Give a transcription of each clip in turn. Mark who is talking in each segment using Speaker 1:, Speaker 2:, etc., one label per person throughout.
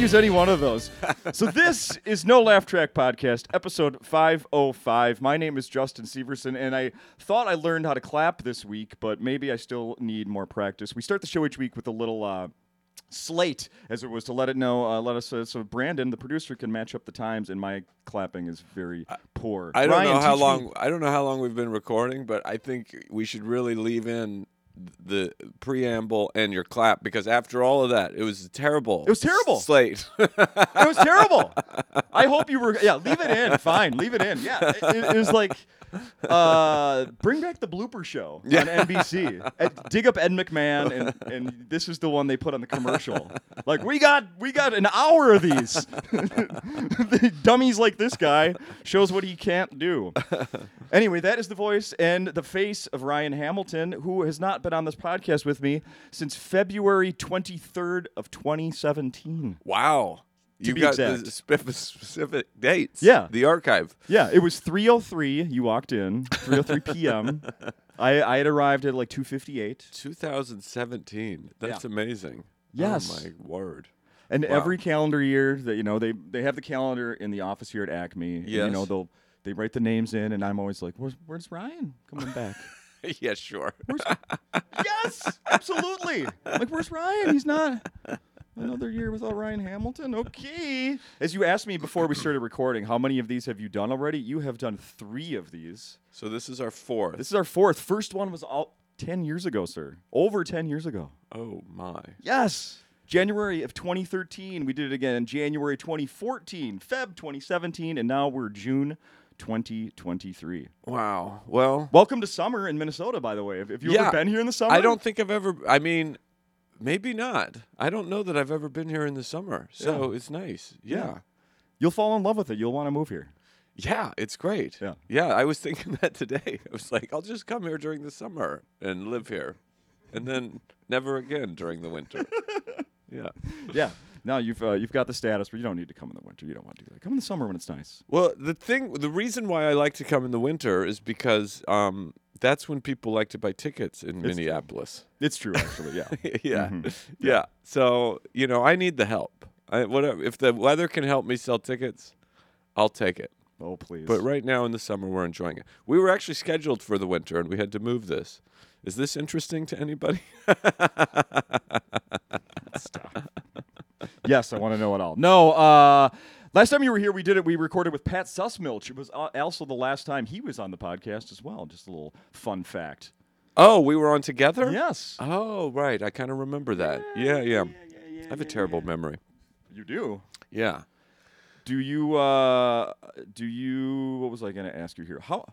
Speaker 1: use any one of those. So this is No Laugh Track Podcast, episode 505. My name is Justin Severson, and I thought I learned how to clap this week, but maybe I still need more practice. We start the show each week with a little uh, slate, as it was, to let it know, uh, let us, uh, so Brandon, the producer, can match up the times, and my clapping is very poor.
Speaker 2: I don't
Speaker 1: Ryan,
Speaker 2: know how
Speaker 1: teach me-
Speaker 2: long. I don't know how long we've been recording, but I think we should really leave in the preamble and your clap because after all of that, it was terrible.
Speaker 1: It was terrible.
Speaker 2: Slate.
Speaker 1: It was terrible. I hope you were. Yeah, leave it in. Fine, leave it in. Yeah, it, it was like, uh, bring back the blooper show on NBC. Ed- dig up Ed McMahon, and and this is the one they put on the commercial. Like we got we got an hour of these. the dummies like this guy shows what he can't do. Anyway, that is the voice and the face of Ryan Hamilton, who has not been on this podcast with me since February 23rd of 2017.
Speaker 2: wow. You
Speaker 1: be
Speaker 2: got
Speaker 1: exact.
Speaker 2: the spe- specific dates.
Speaker 1: Yeah.
Speaker 2: The archive.
Speaker 1: Yeah, it was 3:03. You walked in 3:03 p.m. I I had arrived at like 2:58,
Speaker 2: 2017. That's amazing.
Speaker 1: Yes.
Speaker 2: Oh my word.
Speaker 1: and
Speaker 2: Wow.
Speaker 1: every calendar year that you know they they have the calendar in the office here at Acme. and, you know they'll they write the names in, and I'm always like, where's where's Ryan coming back?
Speaker 2: yeah, sure.
Speaker 1: yes, absolutely. Like, where's Ryan? He's not. Another year without Ryan Hamilton. Okay. As you asked me before we started recording, how many of these have you done already? You have done three of these.
Speaker 2: So this is our fourth.
Speaker 1: This is our fourth. First one was all 10 years ago, sir. Over 10 years ago.
Speaker 2: oh my.
Speaker 1: Yes. January of 2013. We did it again in January 2014, Feb 2017, and now we're June 2023.
Speaker 2: Wow. Well,
Speaker 1: Welcome to summer in Minnesota, by the way. Have, have you
Speaker 2: Yeah.
Speaker 1: ever been here in the summer?
Speaker 2: I don't think I've ever. I mean, maybe not. I don't know that I've ever been here in the summer, so it's nice. Yeah.
Speaker 1: Yeah. You'll fall in love with it. You'll want to move here.
Speaker 2: yeah, it's great.
Speaker 1: Yeah.
Speaker 2: yeah. I was thinking that today. I was like, I'll just come here during the summer and live here, and then never again during the winter. yeah.
Speaker 1: Yeah. Now you've uh, you've got the status, but you don't need to come in the winter. You don't want to do that. Come in the summer when it's nice.
Speaker 2: Well, the thing, the reason why I like to come in the winter is because um, that's when people like to buy tickets in
Speaker 1: true.
Speaker 2: Minneapolis.
Speaker 1: It's true, actually. Yeah.
Speaker 2: yeah.
Speaker 1: Mhm.
Speaker 2: yeah. So, you know, I need the help. I, whatever, if the weather can help me sell tickets, I'll take it.
Speaker 1: oh, please.
Speaker 2: But right now in the summer, we're enjoying it. We were actually scheduled for the winter and we had to move this. Is this interesting to anybody? Stop.
Speaker 1: Yes, I want to know it all. No, uh, last time you were here, we did it. We recorded with Pat Sussmilch. It was uh, also the last time he was on the podcast as well. Just a little fun fact.
Speaker 2: oh, we were on together?
Speaker 1: Yes,
Speaker 2: Oh, right. I kind of remember that. Yeah, yeah. I have a terrible memory.
Speaker 1: you do.
Speaker 2: Yeah.
Speaker 1: Do you? Uh, do you? What was I going to ask you here? How?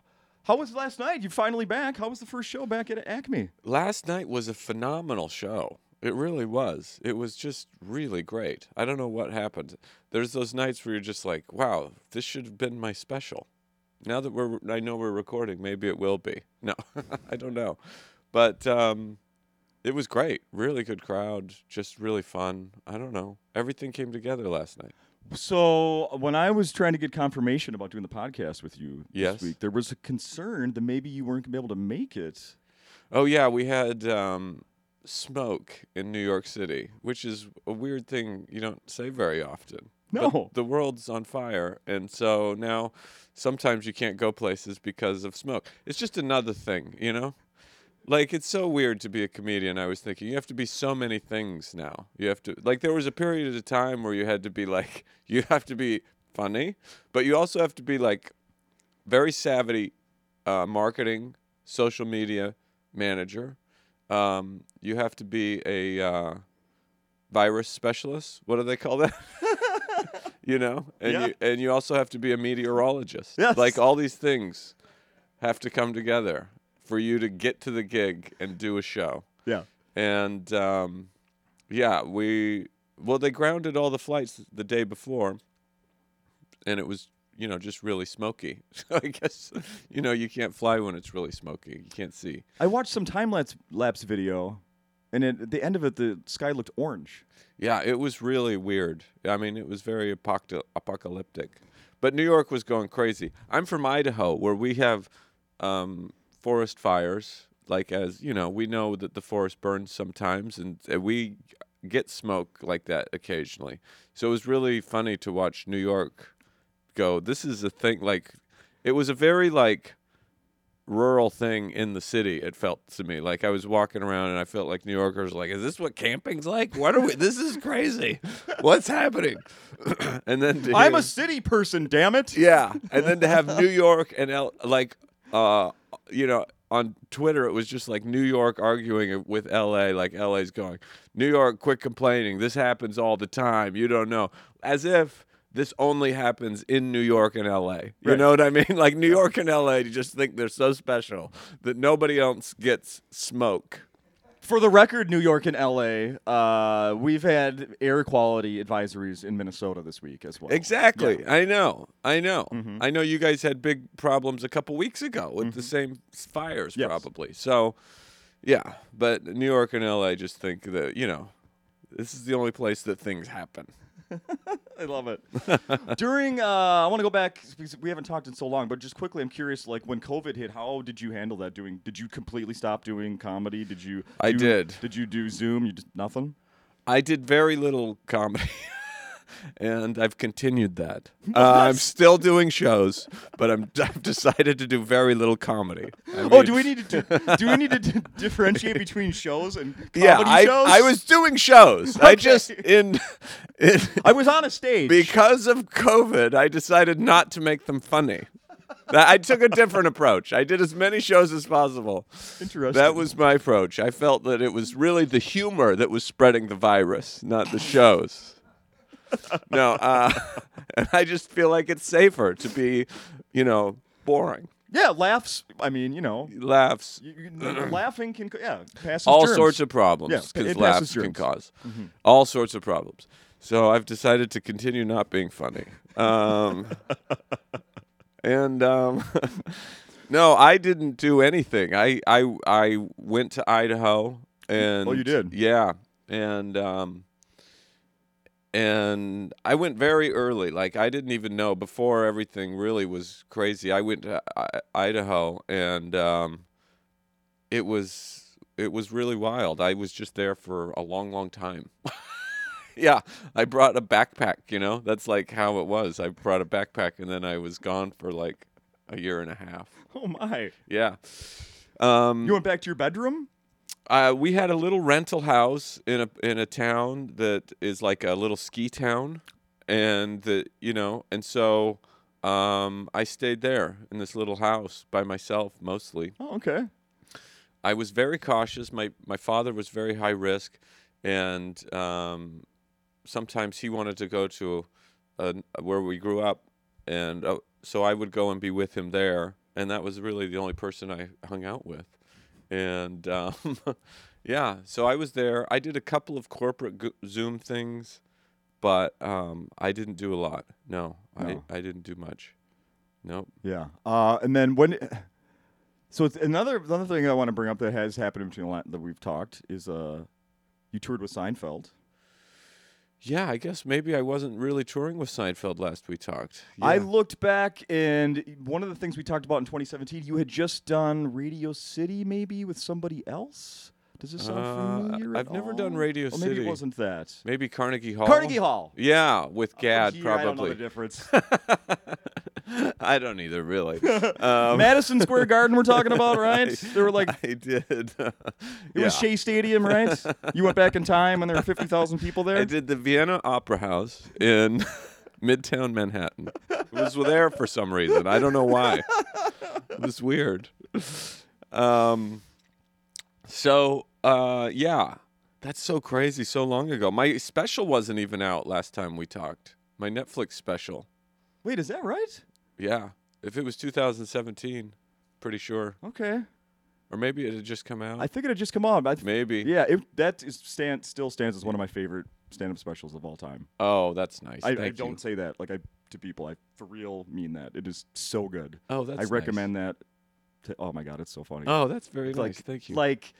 Speaker 1: How was last night? You finally back? How was the first show back at Acme?
Speaker 2: Last night was a phenomenal show. It really was. It was just really great. I don't know what happened. There's those nights where you're just like, "Wow, this should have been my special." Now that we're, I know we're recording. Maybe it will be. No, I don't know, but um, it was great. Really good crowd. Just really fun. I don't know. Everything came together last night.
Speaker 1: So when I was trying to get confirmation about doing the podcast with you
Speaker 2: Yes.
Speaker 1: this week, there was a concern that maybe you weren't going to be able to make it.
Speaker 2: Oh yeah, we had um, smoke in New York City, which is a weird thing you don't say very often. But
Speaker 1: No.
Speaker 2: the world's on fire, and so now sometimes you can't go places because of smoke. It's just another thing, you know. Like it's so weird to be a comedian. I was thinking you have to be so many things now. You have to like there was a period of time where you had to be like you have to be funny, but you also have to be like very savvy uh, marketing, social media manager. Um, you have to be a uh, virus specialist. What do they call that? you know, and
Speaker 1: Yeah.
Speaker 2: you and you also have to be a meteorologist.
Speaker 1: Yes.
Speaker 2: Like all these things have to come together for you to get to the gig and do a show.
Speaker 1: Yeah.
Speaker 2: And um, yeah, we well they grounded all the flights the day before, and it was you know just really smoky. So I guess you know you can't fly when it's really smoky. You can't see.
Speaker 1: I watched some time lapse lapse video, and it, at the end of it, the sky looked orange.
Speaker 2: Yeah, it was really weird. I mean, it was very apoc- apocalyptic. But New York was going crazy. I'm from Idaho, where we have um, forest fires. Like as you know, we know that the forest burns sometimes, and we get smoke like that occasionally. So it was really funny to watch New York go. This is a thing. Like it was a very like rural thing in the city. It felt to me like I was walking around and I felt like New Yorkers like, "Is this what camping's like? What are we? This is crazy. What's happening?" and then to
Speaker 1: I'm
Speaker 2: hear-
Speaker 1: a city person, damn it.
Speaker 2: yeah, and then to have New York and L- like uh you know on Twitter it was just like New York arguing with LA like LA's going New York quit complaining this happens all the time you don't know as if this only happens in New York and LA you
Speaker 1: Right.
Speaker 2: know what I mean like New York and LA you just think they're so special that nobody else gets smoke
Speaker 1: For the record, New York and LA, uh, we've had air quality advisories in Minnesota this week as well.
Speaker 2: Exactly. I know. I know.
Speaker 1: Mhm.
Speaker 2: I know you guys had big problems a couple weeks ago with the same fires,
Speaker 1: Yes.
Speaker 2: probably. So, yeah. But New York and LA just think that, you know, this is the only place that things happen.
Speaker 1: I love it. During, uh, I want to go back because we haven't talked in so long, but just quickly, I'm curious. Like when COVID hit, how did you handle that? Doing? Did you completely stop doing comedy? Did you?
Speaker 2: I
Speaker 1: do-
Speaker 2: did.
Speaker 1: Did you do Zoom? You just nothing.
Speaker 2: I did very little comedy. And I've continued that. Uh, I'm still doing shows, but I'm, I've decided to do very little comedy. I
Speaker 1: oh, do we need to do, do we need to d- differentiate between shows and comedy
Speaker 2: Yeah, I,
Speaker 1: shows?
Speaker 2: I was doing shows. I just in, in
Speaker 1: I was on a stage.
Speaker 2: because of COVID, I decided not to make them funny. I took a different approach. I did as many shows as possible.
Speaker 1: Interesting.
Speaker 2: That was my approach. I felt that it was really the humor that was spreading the virus, not the shows. No, uh, and I just feel like it's safer to be, you know, boring.
Speaker 1: yeah, laughs. I mean, you know,
Speaker 2: Laughs,
Speaker 1: you, you- laughing can yeah pass
Speaker 2: all
Speaker 1: germs.
Speaker 2: sorts of problems
Speaker 1: Yeah,
Speaker 2: because
Speaker 1: it
Speaker 2: laughs
Speaker 1: passes
Speaker 2: can cause
Speaker 1: Mm-hmm.
Speaker 2: all sorts of problems. So I've decided to continue not being funny. Um, and um, no, I didn't do anything. I I I went to Idaho and
Speaker 1: Oh, you did?
Speaker 2: Yeah, and um, and I went very early. Like I didn't even know before everything really was crazy. I went to I- Idaho and um, it was it was really wild. I was just there for a long, long time. yeah, I brought a backpack. You know, that's like how it was. I brought a backpack and then I was gone for like a year and a half.
Speaker 1: Oh my!
Speaker 2: Yeah. Um,
Speaker 1: You went back to your bedroom?
Speaker 2: Uh, we had a little rental house in a in a town that is like a little ski town, and the you know, and so um, I stayed there in this little house by myself mostly.
Speaker 1: Oh, okay.
Speaker 2: I was very cautious. My my father was very high risk, and um, sometimes he wanted to go to uh, where we grew up, and uh, so I would go and be with him there, and that was really the only person I hung out with, and um, yeah, so I was there. I did a couple of corporate go- Zoom things, but um, I didn't do a lot. No,
Speaker 1: No.
Speaker 2: I I didn't do much. Nope.
Speaker 1: Yeah. Uh, and then when, so it's another another thing I want to bring up that has happened between a lot that we've talked is uh, you toured with Seinfeld.
Speaker 2: Yeah, I guess maybe I wasn't really touring with Seinfeld last we talked.
Speaker 1: I looked back, and one of the things we talked about in 2017, you had just done Radio City, maybe with somebody else. Does this sound
Speaker 2: Uh,
Speaker 1: familiar? at
Speaker 2: I've never done? Radio
Speaker 1: or maybe
Speaker 2: City.
Speaker 1: it wasn't that.
Speaker 2: Maybe Carnegie Hall.
Speaker 1: Carnegie Hall.
Speaker 2: Yeah, with Gad
Speaker 1: Oh, here, I don't know
Speaker 2: probably.
Speaker 1: the difference.
Speaker 2: I don't either, really. Um,
Speaker 1: Madison Square Garden, we're talking about, right? There were like
Speaker 2: I did.
Speaker 1: it was Shea Stadium, right? You went back in time when there were 50,000 people there.
Speaker 2: I did the Vienna Opera House in Midtown Manhattan. It was there for some reason. I don't know why. It was weird. Um, so uh, yeah, that's so crazy. So long ago. My special wasn't even out last time we talked. My Netflix special.
Speaker 1: Wait, is that right?
Speaker 2: Yeah, if it was 2017, pretty sure,
Speaker 1: Okay.
Speaker 2: or maybe it had just come out.
Speaker 1: I think it had just come on. I th-
Speaker 2: maybe.
Speaker 1: yeah, it, that is stand, still stands as one of my favorite stand-up specials of all time.
Speaker 2: Oh, that's nice.
Speaker 1: I, I don't say that like I to people. I for real mean that. It is so good.
Speaker 2: Oh, that's.
Speaker 1: I
Speaker 2: nice.
Speaker 1: recommend that. To, oh my god, it's so funny.
Speaker 2: Oh, that's very
Speaker 1: It's
Speaker 2: nice.
Speaker 1: like
Speaker 2: Thank you.
Speaker 1: like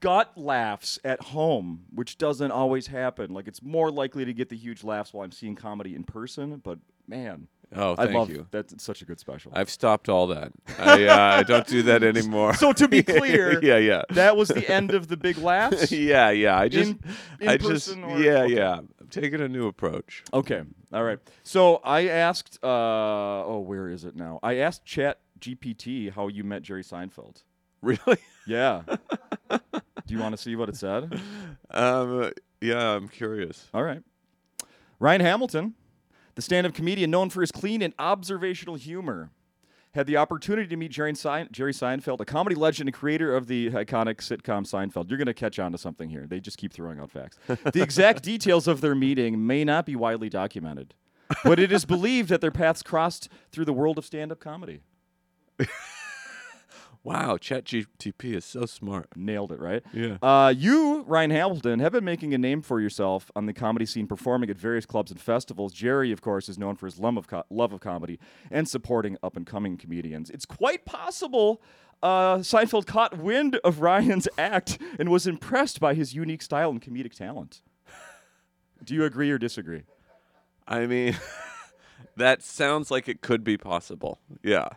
Speaker 1: gut laughs at home, which doesn't always happen. Like it's more likely to get the huge laughs while I'm seeing comedy in person, but man,
Speaker 2: Oh,
Speaker 1: I
Speaker 2: thank
Speaker 1: love
Speaker 2: you.
Speaker 1: that's such a good special.
Speaker 2: I've stopped all that. I, uh, I don't do that anymore.
Speaker 1: so to be clear,
Speaker 2: yeah, yeah.
Speaker 1: that was the end of the big laughs.
Speaker 2: yeah, yeah. I just,
Speaker 1: In- in
Speaker 2: I just,
Speaker 1: or-
Speaker 2: yeah,
Speaker 1: okay.
Speaker 2: yeah. I'm taking a new approach.
Speaker 1: Okay. All right. So I asked, uh, oh, where is it now? I asked Chat GPT how you met Jerry Seinfeld.
Speaker 2: Really?
Speaker 1: Yeah. Do you want to see what it said?
Speaker 2: Um, yeah, I'm curious.
Speaker 1: All right. Ryan Hamilton, the stand up comedian known for his clean and observational humor, had the opportunity to meet Jerry, Sein- Jerry Seinfeld, a comedy legend and creator of the iconic sitcom Seinfeld. You're going to catch on to something here. They just keep throwing out facts. the exact details of their meeting may not be widely documented, but it is believed that their paths crossed through the world of stand up comedy.
Speaker 2: Wow, ChatGTP is so smart.
Speaker 1: Nailed it, right?
Speaker 2: Yeah.
Speaker 1: Uh, you, Ryan Hamilton, have been making a name for yourself on the comedy scene, performing at various clubs and festivals. Jerry, of course, is known for his love of, co- love of comedy and supporting up and coming comedians. It's quite possible uh, Seinfeld caught wind of Ryan's act and was impressed by his unique style and comedic talent. Do you agree or disagree?
Speaker 2: I mean, that sounds like it could be possible. Yeah.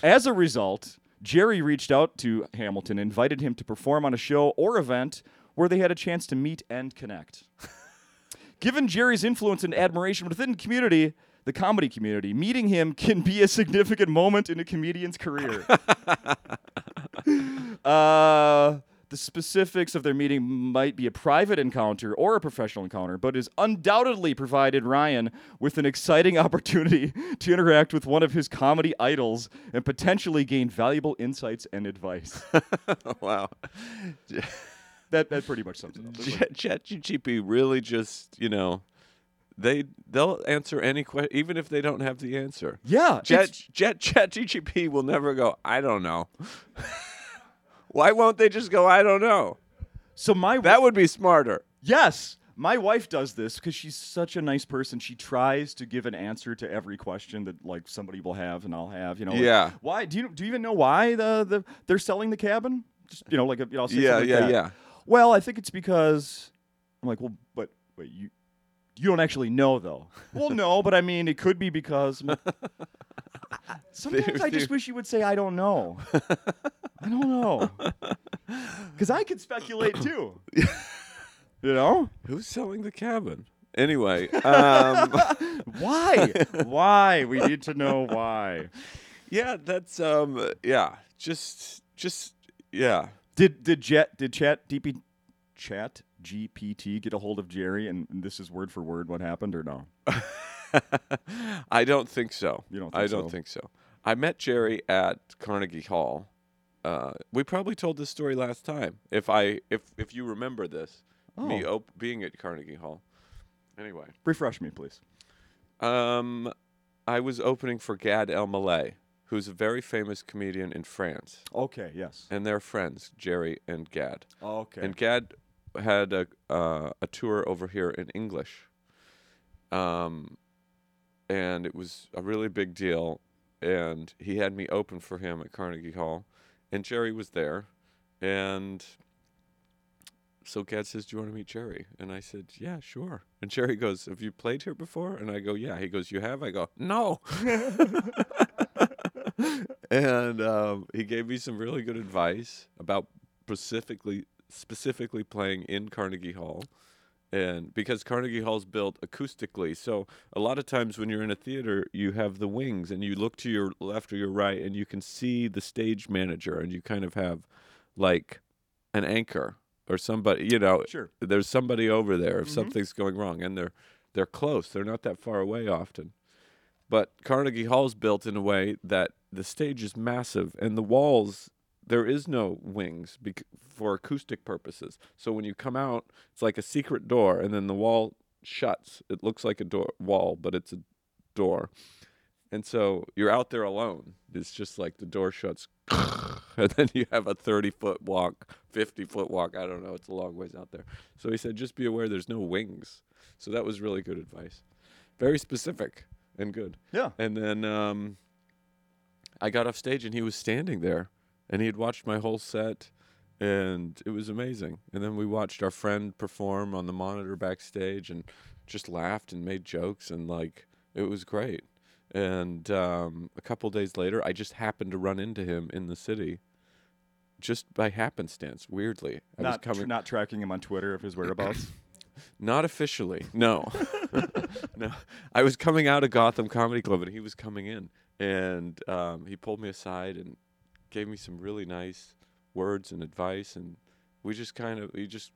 Speaker 1: As a result, Jerry reached out to Hamilton, invited him to perform on a show or event where they had a chance to meet and connect. Given Jerry's influence and admiration within the community, the comedy community, meeting him can be a significant moment in a comedian's career. uh, specifics of their meeting might be a private encounter or a professional encounter, but has undoubtedly provided Ryan with an exciting opportunity to interact with one of his comedy idols and potentially gain valuable insights and advice.
Speaker 2: wow.
Speaker 1: that that pretty much sums it up.
Speaker 2: Chat- ChatGTP really just, you know, they they'll answer any question even if they don't have the answer.
Speaker 1: Yeah,
Speaker 2: Chat
Speaker 1: it's-
Speaker 2: Chat ChatGTP will never go. I don't know. Why won't they just go? I don't know.
Speaker 1: so my
Speaker 2: That would be smarter.
Speaker 1: Yes. My wife does this because she's such a nice person. She tries to give an answer to every question that like somebody will have and I'll have. You know. like,
Speaker 2: Yeah.
Speaker 1: why do you do you even know why the, the they're selling the cabin? Just you know, like a, you know, I'll say
Speaker 2: Yeah,
Speaker 1: something
Speaker 2: yeah,
Speaker 1: like that.
Speaker 2: yeah.
Speaker 1: Well, I think it's because I'm like, well, but wait, you you don't actually know though. well, no, but I mean, it could be because. I'm like, Sometimes I just wish you would say I don't know. I don't know. Because I could speculate too. you know?
Speaker 2: Who's selling the cabin? Anyway, um,
Speaker 1: Why? why? We need to know why.
Speaker 2: yeah, that's um, yeah, just just yeah.
Speaker 1: Did did Jet did Chat DP Chat GPT get a hold of Jerry and, and this is word for word what happened or no?
Speaker 2: I don't think so.
Speaker 1: You don't
Speaker 2: I don't
Speaker 1: so?
Speaker 2: think so. I met Jerry at Carnegie Hall. Uh, we probably told this story last time. If I if if you remember this, me
Speaker 1: Oh.
Speaker 2: op- being at Carnegie Hall. Anyway,
Speaker 1: Refresh me, please.
Speaker 2: um, I was opening for Gad Elmaleh, who's a very famous comedian in France,
Speaker 1: Okay, yes.
Speaker 2: and they're friends, Jerry and Gad.
Speaker 1: Okay.
Speaker 2: And Gad had a uh, a tour over here in English. Um, and it was a really big deal. And he had me open for him at Carnegie Hall, and Jerry was there. And so Gad says, "Do you want to meet Jerry?" And I said, "Yeah, sure." And Jerry goes, "Have you played here before?" And I go, "Yeah." He goes, "You have?" I go, "No." and um, he gave me some really good advice about specifically specifically playing in Carnegie Hall. And because Carnegie Hall's built acoustically, so a lot of times when you're in a theater, you have the wings and you look to your left or your right and you can see the stage manager and you kind of have like an anchor or somebody, you know,
Speaker 1: Sure.
Speaker 2: there's somebody over there if
Speaker 1: Mhm.
Speaker 2: something's going wrong and they're they're close. They're not that far away often. But Carnegie Hall's built in a way that the stage is massive and the walls there is no wings bec- for acoustic purposes. So when you come out, it's like a secret door and then the wall shuts. It looks like a door wall, but it's a door. And so you're out there alone. It's just like the door shuts and then you have a 30 foot walk, 50 foot walk. I don't know. It's a long ways out there. So he said, just be aware there's no wings. So that was really good advice. Very specific and good.
Speaker 1: Yeah.
Speaker 2: And then um, I got off stage and he was standing there and he had watched my whole set and it was amazing. And then we watched our friend perform on the monitor backstage and just laughed and made jokes and like it was great. And um, a couple days later, I just happened to run into him in the city, just by happenstance. Weirdly, I was
Speaker 1: Not tr- not tracking him on Twitter of his whereabouts.
Speaker 2: Not officially, no. no. I was coming out of Gotham Comedy Club and he was coming in. And um, he pulled me aside and gave me some really nice words and advice. And we just kind of, he just,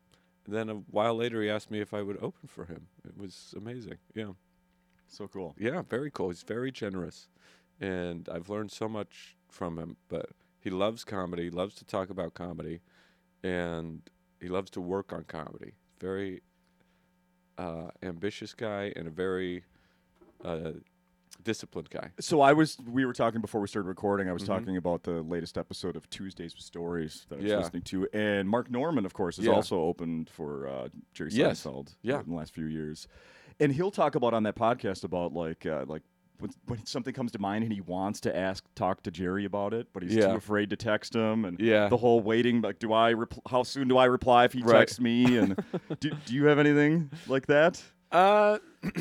Speaker 2: then a while later, he asked me if I would open for him. It was amazing. Yeah.
Speaker 1: so cool.
Speaker 2: Yeah, very cool. He's very generous. And I've learned so much from him. But he loves comedy, loves to talk about comedy, and he loves to work on comedy. Very uh, ambitious guy and a very uh, disciplined guy.
Speaker 1: So I was. We were talking before we started recording. I was
Speaker 2: Mhm.
Speaker 1: talking about the latest episode of Tuesdays with Stories that I was
Speaker 2: Yeah.
Speaker 1: listening to, and Mark Normand, of course, has
Speaker 2: Yeah.
Speaker 1: also opened for uh, Jerry
Speaker 2: Yes.
Speaker 1: Seinfeld.
Speaker 2: Yeah.
Speaker 1: in the last few years, and he'll talk about on that podcast about like uh, like. When, when something comes to mind and he wants to ask, talk to Jerry about it, but he's
Speaker 2: Yeah.
Speaker 1: too afraid to text him, and
Speaker 2: Yeah.
Speaker 1: the whole waiting, like, do I? Repl- how soon do I reply if he
Speaker 2: Right.
Speaker 1: texts me? And do, do you have anything like that?
Speaker 2: Uh,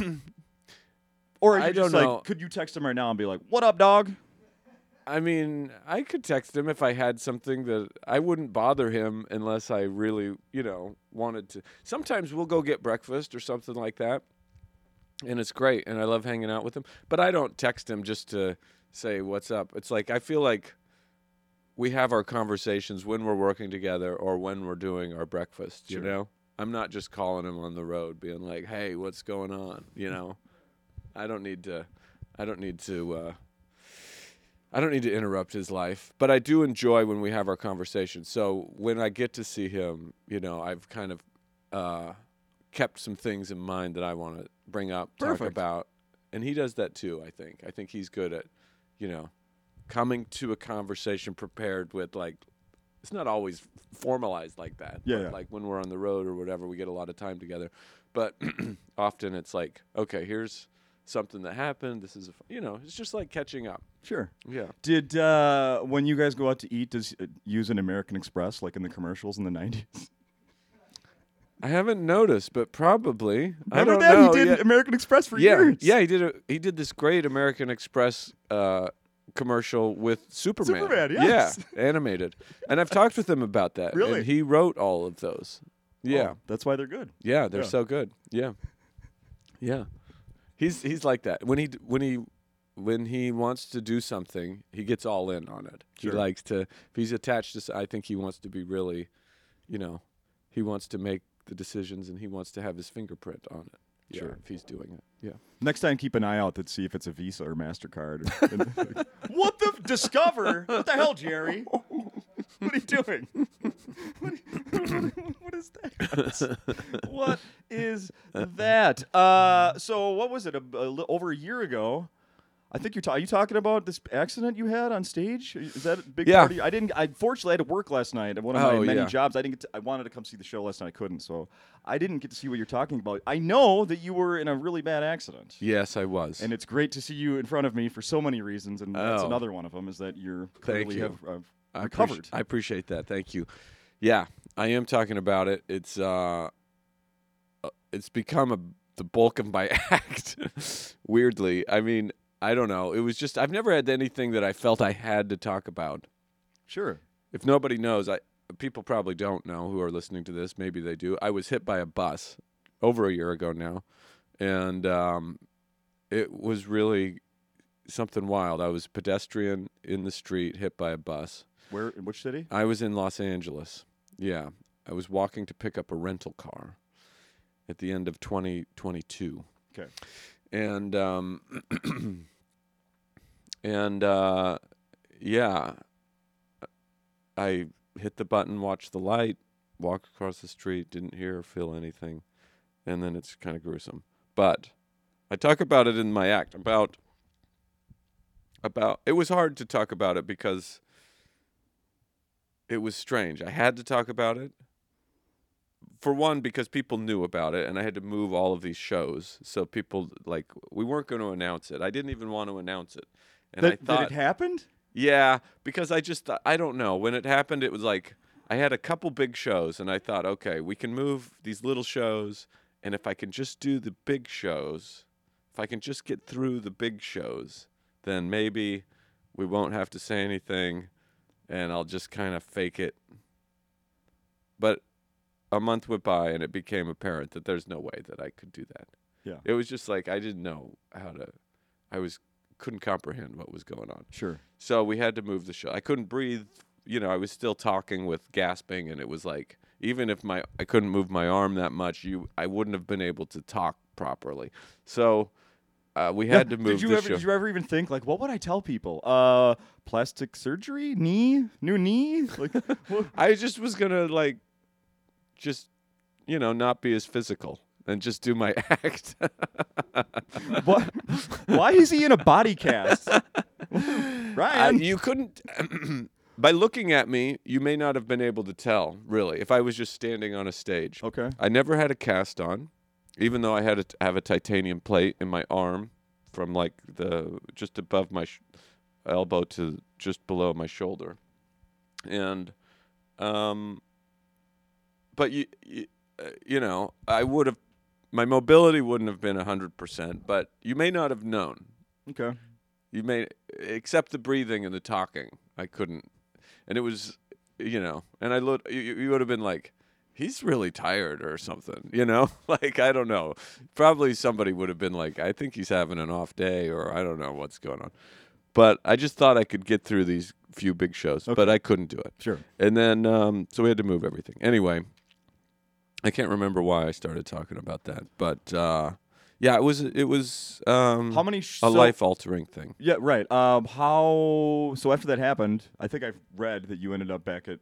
Speaker 1: Or
Speaker 2: I
Speaker 1: just
Speaker 2: don't
Speaker 1: like,
Speaker 2: know.
Speaker 1: could you text him right now and be like, "What up, dog?"
Speaker 2: I mean, I could text him if I had something that I wouldn't bother him unless I really, you know, wanted to. Sometimes we'll go get breakfast or something like that, and it's great, and I love hanging out with him. But I don't text him just to say what's up. It's like I feel like we have our conversations when we're working together or when we're doing our breakfast. You
Speaker 1: Sure.
Speaker 2: know, I'm not just calling him on the road, being like, "Hey, what's going on?" You know, I don't need to. I don't need to. Uh, I don't need to interrupt his life, but I do enjoy when we have our conversations. So when I get to see him, you know, I've kind of uh, kept some things in mind that I want to bring up, talk about, and he does that too. I think. I think he's good at, you know, coming to a conversation prepared with like. It's not always formalized like that.
Speaker 1: Yeah, yeah.
Speaker 2: Like when we're on the road or whatever, we get a lot of time together. But often it's like, okay, here's something that happened. This is, a, you know, it's just like catching up.
Speaker 1: Sure.
Speaker 2: Yeah.
Speaker 1: Did uh, when you guys go out to eat, does uh, use an American Express like in the commercials in the '90s?
Speaker 2: I haven't noticed, but probably. I
Speaker 1: Remember
Speaker 2: don't
Speaker 1: that
Speaker 2: know.
Speaker 1: he did
Speaker 2: yeah.
Speaker 1: American Express for
Speaker 2: yeah,
Speaker 1: years.
Speaker 2: yeah, he did a he did this great American Express uh, commercial with Superman.
Speaker 1: Superman, yes.
Speaker 2: Yeah, animated. And I've talked with him about that.
Speaker 1: Really?
Speaker 2: And he wrote all of those. Yeah.
Speaker 1: Oh, that's why they're good.
Speaker 2: Yeah, they're
Speaker 1: Yeah.
Speaker 2: so good. Yeah. Yeah. He's he's like that. When he when he when he wants to do something, he gets all in on it.
Speaker 1: Sure.
Speaker 2: He likes to if he's attached to I think he wants to be really, you know, he wants to make the decisions and he wants to have his fingerprint on it. Yeah,
Speaker 1: Sure.
Speaker 2: if he's doing it. Yeah.
Speaker 1: Next time, keep an eye out to see if it's a Visa or Mastercard. what the discover? What the hell, Jerry? What are you doing? What, what is that? what is that? Uh, so what was it? A, a li- over a year ago. I think you're. Ta- are you talking about this accident you had on stage? Is that a big
Speaker 2: Yeah.
Speaker 1: part of you? I didn't. I fortunately had to work last night at one of my
Speaker 2: Oh,
Speaker 1: many
Speaker 2: yeah.
Speaker 1: jobs. I didn't. Get to, I wanted to come see the show last night. I couldn't. So I didn't get to see what you're talking about. I know that you were in a really bad accident.
Speaker 2: Yes, I was.
Speaker 1: And it's great to see you in front of me for so many reasons, and that's
Speaker 2: Oh.
Speaker 1: another one of them is that you're clearly
Speaker 2: you.
Speaker 1: have, have
Speaker 2: I appreci- I appreciate that. Thank you. Yeah, I am talking about it. It's uh, uh, it's become a the bulk of my act. Weirdly, I mean, I don't know. It was just I've never had anything that I felt I had to talk about.
Speaker 1: Sure.
Speaker 2: If nobody knows, I people probably don't know who are listening to this. Maybe they do. I was hit by a bus over a year ago now, and um, it was really something wild. I was a pedestrian in the street, hit by a bus.
Speaker 1: Where? In which city?
Speaker 2: I was in Los Angeles. Yeah. I was walking to pick up a rental car at the end of 2022.
Speaker 1: Okay.
Speaker 2: And um and uh yeah, I hit the button, watched the light, walked across the street, didn't hear or feel anything, and then it's kind of gruesome. But I talk about it in my act about about it was hard to talk about it because it was strange. I had to talk about it. For one, because people knew about it, and I had to move all of these shows, so people like we weren't going to announce it. I didn't even want to announce it, and
Speaker 1: that,
Speaker 2: I thought,
Speaker 1: that it happened?
Speaker 2: yeah, because I just I don't know when it happened. It was like I had a couple big shows, and I thought, okay, we can move these little shows, and if I can just do the big shows, if I can just get through the big shows, then maybe we won't have to say anything and I'll just kind of fake it. But a month went by and it became apparent that there's no way that I could do that.
Speaker 1: Yeah.
Speaker 2: It was just like I didn't know how to I was couldn't comprehend what was going on.
Speaker 1: Sure.
Speaker 2: So we had to move the show. I couldn't breathe. You know, I was still talking with gasping, and it was like even if my I couldn't move my arm that much, you I wouldn't have been able to talk properly. So uh, we had to move
Speaker 1: Did you ever
Speaker 2: show.
Speaker 1: did you ever even think like what would I tell people? Uh plastic surgery? Knee? New knee? Like?
Speaker 2: I just was gonna like, just you know, not be as physical and just do my act.
Speaker 1: what? Why is he in a body cast?
Speaker 2: Uh,
Speaker 1: Ryan.
Speaker 2: you couldn't. By looking at me, you may not have been able to tell, really, if I was just standing on a stage.
Speaker 1: okay.
Speaker 2: I never had a cast on, even though I had to have a titanium plate in my arm from like the just above my sh- elbow to just below my shoulder, and um, but you you, uh, you know I would have my mobility wouldn't have been hundred percent, but you may not have known.
Speaker 1: Okay.
Speaker 2: You may except the breathing and the talking. I couldn't, and it was, you know, and I looked. You, you would have been like, he's really tired or something, you know. like I don't know. Probably somebody would have been like, I think he's having an off day, or I don't know what's going on. But I just thought I could get through these few big shows, but I couldn't do it.
Speaker 1: Sure.
Speaker 2: And then, um, so we had to move everything. Anyway, I can't remember why I started talking about that, but uh, yeah, it was it was um,
Speaker 1: How many sh-
Speaker 2: a
Speaker 1: so-
Speaker 2: life altering thing.
Speaker 1: Yeah, right. Um how so after that happened, I think I've read that you ended up back at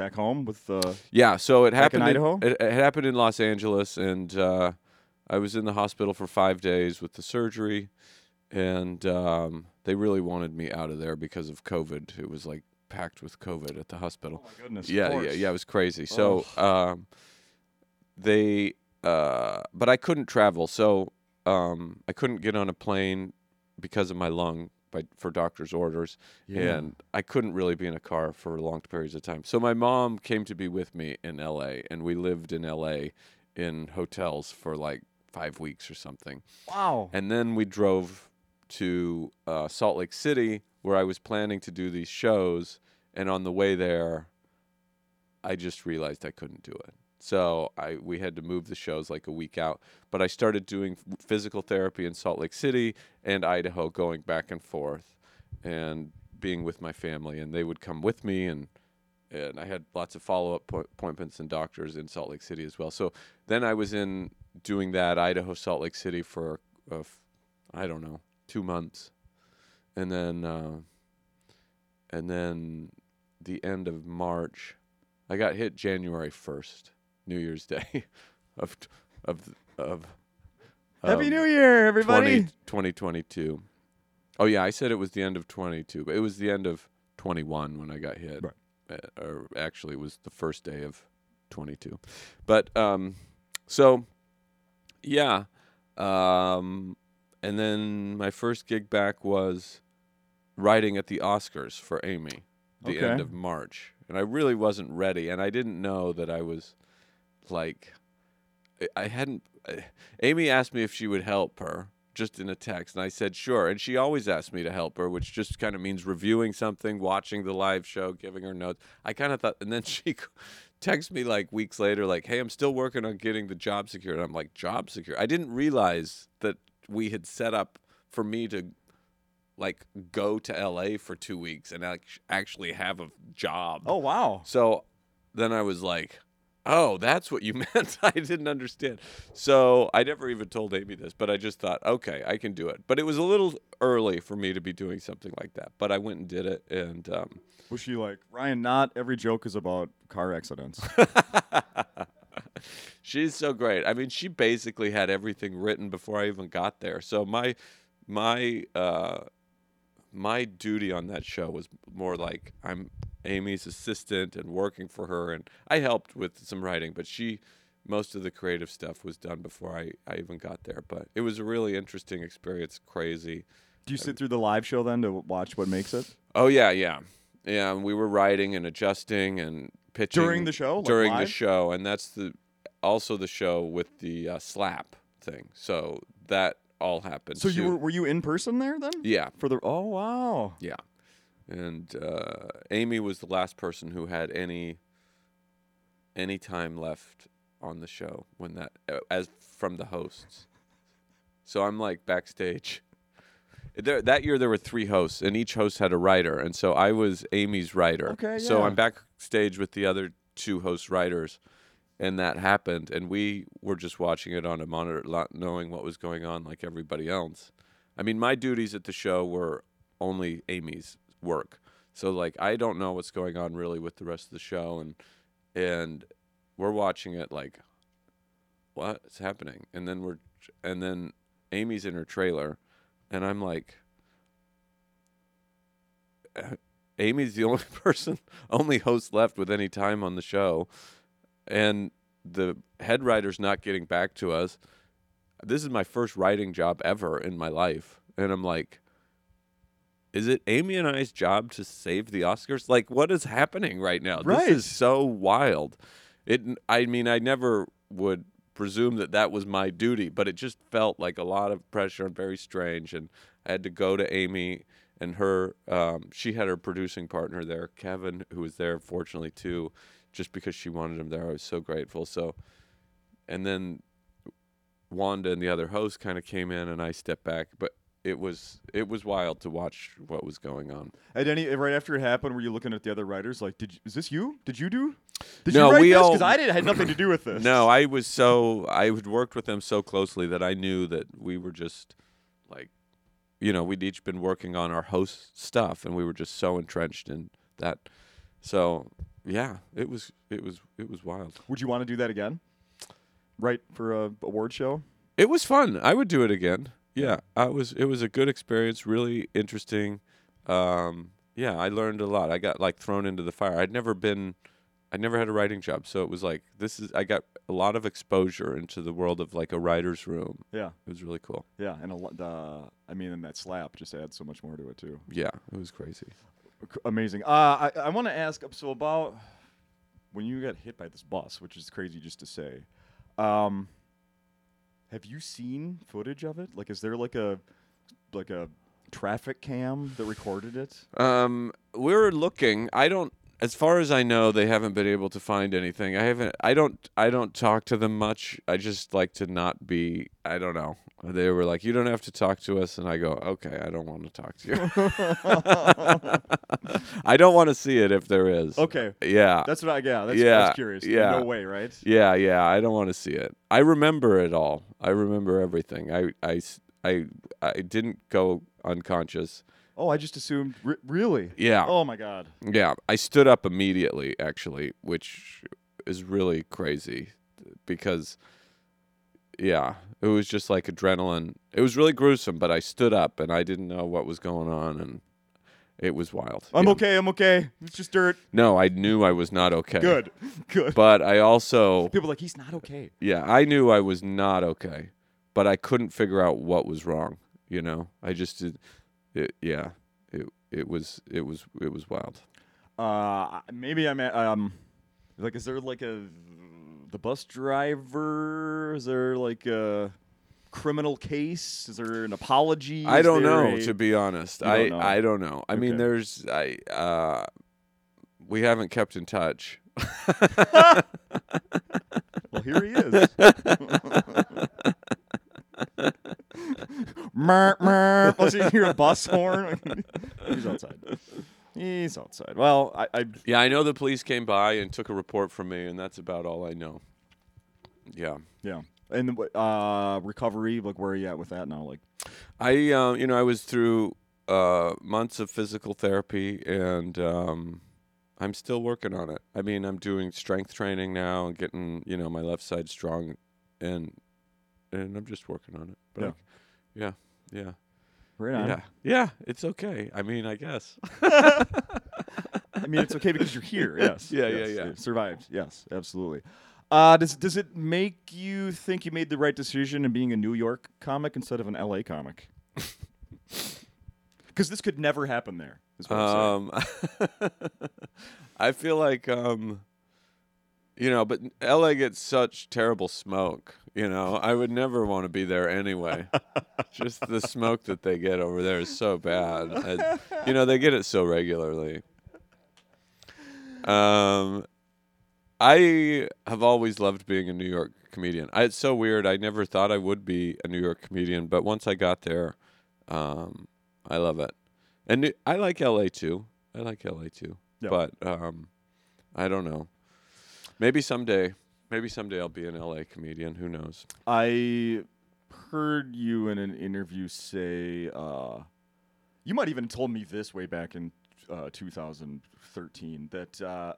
Speaker 1: back home with uh
Speaker 2: Yeah, so it
Speaker 1: Back in
Speaker 2: happened
Speaker 1: Idaho?
Speaker 2: it, it happened in Los Angeles, and uh, I was in the hospital for five days with the surgery, and um, they really wanted me out of there because of COVID. It was like packed with COVID at the hospital.
Speaker 1: Oh my goodness.
Speaker 2: yeah, yeah, yeah. It was crazy. So um, they, uh, but I couldn't travel, so um, I couldn't get on a plane because of my lung. By, for doctor's orders,
Speaker 1: Yeah.
Speaker 2: and I couldn't really be in a car for long periods of time. So my mom came to be with me in LA, and we lived in LA in hotels for like five weeks or something.
Speaker 1: Wow.
Speaker 2: And then we drove to uh, Salt Lake City, where I was planning to do these shows. And on the way there, I just realized I couldn't do it. So I we had to move the shows like a week out. But I started doing physical therapy in Salt Lake City and Idaho, going back and forth, and being with my family. And they would come with me, and and I had lots of follow up po- appointments and doctors in Salt Lake City as well. So then I was in doing that Idaho, Salt Lake City for uh, I don't know two months, and then uh, and then the end of March, I got hit January first, New Year's Day, of of of
Speaker 1: Happy
Speaker 2: um,
Speaker 1: New Year, everybody.
Speaker 2: 20, 2022. Oh yeah, I said it was the end of 22, but it was the end of 21 when I got hit.
Speaker 1: Right.
Speaker 2: Uh, or actually, it was the first day of 22. But um, so yeah, um, and then my first gig back was writing at the Oscars for Amy, the end of March, and I really wasn't ready, and I didn't know that I was like I- hadn't. Amy asked me if she would help her just in a text, and I said sure. And she always asked me to help her, which just kind of means reviewing something, watching the live show, giving her notes. I kind of thought, and then she texted me like weeks later, like, "Hey, I'm still working on getting the job secure." And I'm like, "Job secure?" I didn't realize that we had set up for me to like go to LA for two weeks and act- actually have a job.
Speaker 1: Oh wow.
Speaker 2: So then I was like, oh, that's what you meant. I didn't understand. So I never even told Amy this, but I just thought, okay, I can do it. But it was a little early for me to be doing something like that. But I went and did it. And um,
Speaker 1: Was she like Ryan? Not every joke is about car accidents.
Speaker 2: she's so great. I mean, she basically had everything written before I even got there. So my my uh, my duty on that show was more like I'm Amy's assistant and working for her, and I helped with some writing, but she most of the creative stuff was done before I, I even got there. But it was a really interesting experience, crazy.
Speaker 1: Do you sit through the live show then to watch what makes it
Speaker 2: Oh yeah, yeah, yeah. and We were writing and adjusting and pitching
Speaker 1: during the show? Like
Speaker 2: during the show, and that's the also the show with the uh, slap thing. So that all happened.
Speaker 1: So you were were you in person there then?
Speaker 2: yeah,
Speaker 1: For the oh wow.
Speaker 2: yeah, and uh, Amy was the last person who had any any time left on the show when that uh, as from the hosts. So I'm like backstage. There, that year there were three hosts, and each host had a writer, and so I was Amy's writer.
Speaker 1: Okay,
Speaker 2: So. I'm backstage with the other two host writers, and that happened, and we were just watching it on a monitor, not knowing what was going on, like everybody else. I mean, my duties at the show were only Amy's work, so like I don't know what's going on really with the rest of the show, and and we're watching it like, what's happening? And then we're and then Amy's in her trailer, and I'm like, Amy's the only person, only host left with any time on the show, and the head writer's not getting back to us. This is my first writing job ever in my life, and I'm like, is it Amy and I's job to save the Oscars? Like, what is happening right now?
Speaker 1: Right.
Speaker 2: This is so wild. It. I mean, I never would presume that that was my duty, but it just felt like a lot of pressure and very strange. And I had to go to Amy and her. Um, she had her producing partner there, Kevin, who was there, fortunately too, just because she wanted him there. I was so grateful. So, and then Wanda and the other host kind of came in, and I stepped back, but. It was it was wild to watch what was going on.
Speaker 1: At any right after it happened, were you looking at the other writers like, did you, is this you? Did you do? Did
Speaker 2: No,
Speaker 1: you write
Speaker 2: we
Speaker 1: this?
Speaker 2: all-
Speaker 1: Because I did had nothing to do with this.
Speaker 2: No, I was so I had worked with them so closely that I knew that we were just like, you know, we'd each been working on our host stuff, and we were just so entrenched in that. So yeah, it was it was it was wild.
Speaker 1: Would you want to do that again? Right for a award show?
Speaker 2: It was fun. I would do it again. Yeah, I was. It was a good experience. Really interesting. Um, yeah, I learned a lot. I got like thrown into the fire. I'd never been. I'd never had a writing job, so it was like this is. I got a lot of exposure into the world of like a writer's room.
Speaker 1: Yeah,
Speaker 2: It was really cool.
Speaker 1: yeah, and a lot. Uh, I mean, and that slap just adds so much more to it too.
Speaker 2: Yeah, it was crazy.
Speaker 1: C- Amazing. Uh, I I want to ask so about when you got hit by this bus, which is crazy just to say. Um, have you seen footage of it? Like, is there like a like a traffic cam that recorded it?
Speaker 2: Um, we're looking. I don't. As far as I know, they haven't been able to find anything. I haven't. I don't. I don't talk to them much. I just like to not be. I don't know. They were like, "You don't have to talk to us," and I go, "Okay, I don't want to talk to you. I don't want to see it if there is."
Speaker 1: Okay,
Speaker 2: Yeah.
Speaker 1: that's what I yeah. That's,
Speaker 2: Yeah,
Speaker 1: that's curious.
Speaker 2: yeah.
Speaker 1: No way, right?
Speaker 2: Yeah, yeah, I don't want to see it. I remember it all. I remember everything. I. I. I. I didn't go unconscious.
Speaker 1: Oh, I just assumed. Re- really?
Speaker 2: Yeah.
Speaker 1: Oh my god.
Speaker 2: Yeah, I stood up immediately, actually, which is really crazy because, yeah, it was just like adrenaline. It was really gruesome, but I stood up and I didn't know what was going on, and it was wild.
Speaker 1: I'm
Speaker 2: Yeah.
Speaker 1: okay. I'm okay. It's just dirt.
Speaker 2: No, I knew I was not okay.
Speaker 1: Good. Good.
Speaker 2: But I also,
Speaker 1: People are like he's not okay.
Speaker 2: yeah, I knew I was not okay, but I couldn't figure out what was wrong. You know, I just did. It, yeah, it it was it was it was wild.
Speaker 1: Uh, maybe I'm at, um, like, is there like a the bus driver? Is there like a criminal case? Is there an apology?
Speaker 2: I don't know
Speaker 1: a-
Speaker 2: to be honest. I
Speaker 1: don't know.
Speaker 2: I don't know. I mean, there's I uh, we haven't kept in touch.
Speaker 1: Well, here he is. mer, mer. You hear a bus horn? He's outside. He's outside. Well, I, I
Speaker 2: Yeah, I know the police came by and took a report from me, and that's about all I know. Yeah.
Speaker 1: yeah. And what, uh, recovery, like where are you at with that now? Like,
Speaker 2: I, uh, you know, I was through uh, months of physical therapy, and um, I'm still working on it. I mean, I'm doing strength training now and getting, you know, my left side strong, and and I'm just working on it. But I- yeah, yeah,
Speaker 1: right on.
Speaker 2: yeah, yeah. It's okay. I mean, I guess.
Speaker 1: I mean, it's okay because you're here. Yes.
Speaker 2: Yeah, yeah,
Speaker 1: yes,
Speaker 2: yeah.
Speaker 1: you Survived. Yes, absolutely. Uh, does does it make you think you made the right decision in being a New York comic instead of an LA comic? Because this could never happen there. Is what I'm saying.
Speaker 2: Um, I feel like, um, you know, but LA gets such terrible smoke. You know, I would never want to be there anyway. Just the smoke that they get over there is so bad. I- you know, they get it so regularly. Um, I have always loved being a New York comedian. I, it's so weird. I never thought I would be a New York comedian, but once I got there, um, I love it. And I like LA too. I like LA too.
Speaker 1: Yeah.
Speaker 2: But um, I don't know. Maybe someday. Maybe someday I'll be an LA comedian. Who knows?
Speaker 1: I heard you in an interview say uh, you might even told me this way back in uh, 2013 that uh,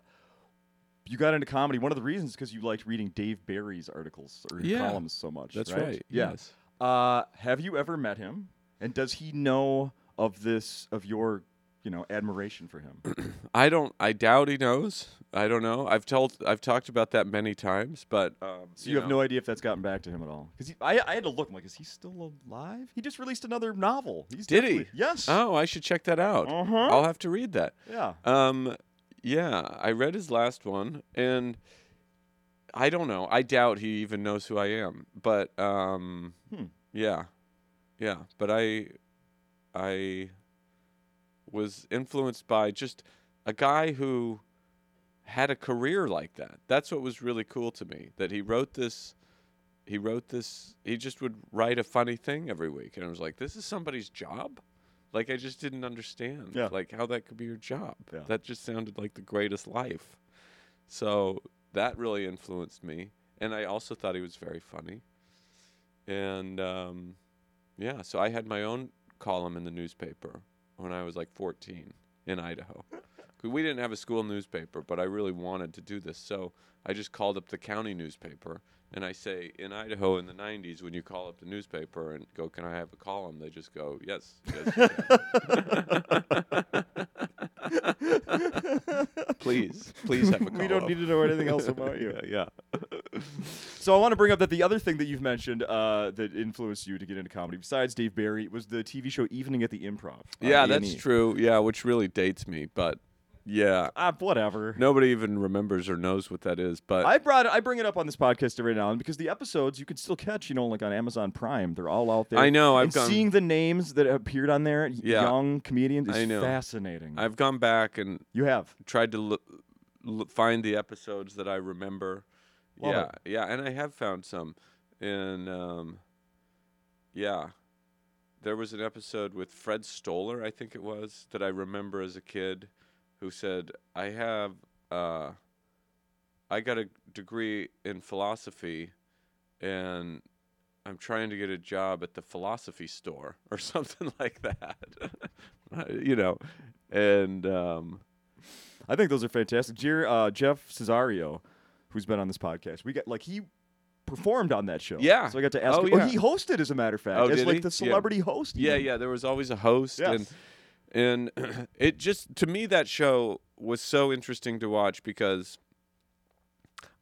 Speaker 1: you got into comedy. One of the reasons because you liked reading Dave Barry's articles or
Speaker 2: Yeah,
Speaker 1: columns so much.
Speaker 2: That's
Speaker 1: right.
Speaker 2: right.
Speaker 1: Yeah.
Speaker 2: Yes.
Speaker 1: Uh, have you ever met him? And does he know of this of your you know admiration for him?
Speaker 2: I don't. I doubt he knows. I don't know. I've told. I've talked about that many times, but um,
Speaker 1: So you, have no idea if that's gotten back to him at all? Because I, I had to look. I'm like, is he still alive? He just released another novel. He's
Speaker 2: Did he?
Speaker 1: Yes.
Speaker 2: Oh, I should check that out.
Speaker 1: Uh-huh.
Speaker 2: I'll have to read that.
Speaker 1: yeah.
Speaker 2: Um, yeah, I read his last one, and I don't know. I doubt he even knows who I am. But um,
Speaker 1: Hmm.
Speaker 2: yeah, yeah. But I, I was influenced by just a guy who had a career like that. That's what was really cool to me. That he wrote this. He wrote this. He just would write a funny thing every week, and I was like, "This is somebody's job." Like I just didn't understand,
Speaker 1: Yeah.
Speaker 2: like how that could be your job.
Speaker 1: Yeah.
Speaker 2: That just sounded like the greatest life. So that really influenced me, and I also thought he was very funny. And um, yeah, so I had my own column in the newspaper when I was like 14 in Idaho. We didn't have a school newspaper, but I really wanted to do this, so I just called up the county newspaper and I say, in Idaho in the 90s, when you call up the newspaper and go, "Can I have a column?" They just go, "Yes, yes." please, please have a column.
Speaker 1: we don't need to know anything else about you.
Speaker 2: yeah, yeah.
Speaker 1: So I want to bring up that the other thing that you've mentioned uh, that influenced you to get into comedy, besides Dave Barry, was the TV show Evening at the Improv.
Speaker 2: Yeah, that's
Speaker 1: A&E.
Speaker 2: true. Yeah, which really dates me, but yeah,
Speaker 1: Ah, whatever.
Speaker 2: nobody even remembers or knows what that is. But
Speaker 1: I brought it, I bring it up on this podcast every now and because the episodes you can still catch, you know, like on Amazon Prime. They're all out there.
Speaker 2: I know, I've
Speaker 1: and
Speaker 2: gone-
Speaker 1: seeing the names that appeared on there,
Speaker 2: Yeah.
Speaker 1: young comedians, is
Speaker 2: I know.
Speaker 1: fascinating.
Speaker 2: I've gone back and
Speaker 1: you have.
Speaker 2: tried to look, find the episodes that I remember.
Speaker 1: Love
Speaker 2: yeah, yeah, and I have found some. And um, yeah, there was an episode with Fred Stoller, I think it was, that I remember as a kid, who said, "I have, uh, I got a degree in philosophy, and." I'm trying to get a job at the philosophy store or something like that. you know, and um,
Speaker 1: I think those are fantastic. Jer- uh, Jeff Cesario, who's been on this podcast, we got like he performed on that show.
Speaker 2: Yeah.
Speaker 1: So I got to ask
Speaker 2: Oh,
Speaker 1: him.
Speaker 2: yeah.
Speaker 1: he hosted, as a matter of fact,
Speaker 2: Oh,
Speaker 1: as like
Speaker 2: he?
Speaker 1: the
Speaker 2: Yeah.
Speaker 1: celebrity host.
Speaker 2: Yeah,
Speaker 1: even.
Speaker 2: yeah. There was always a host,
Speaker 1: Yes.
Speaker 2: and it just to me that show was so interesting to watch because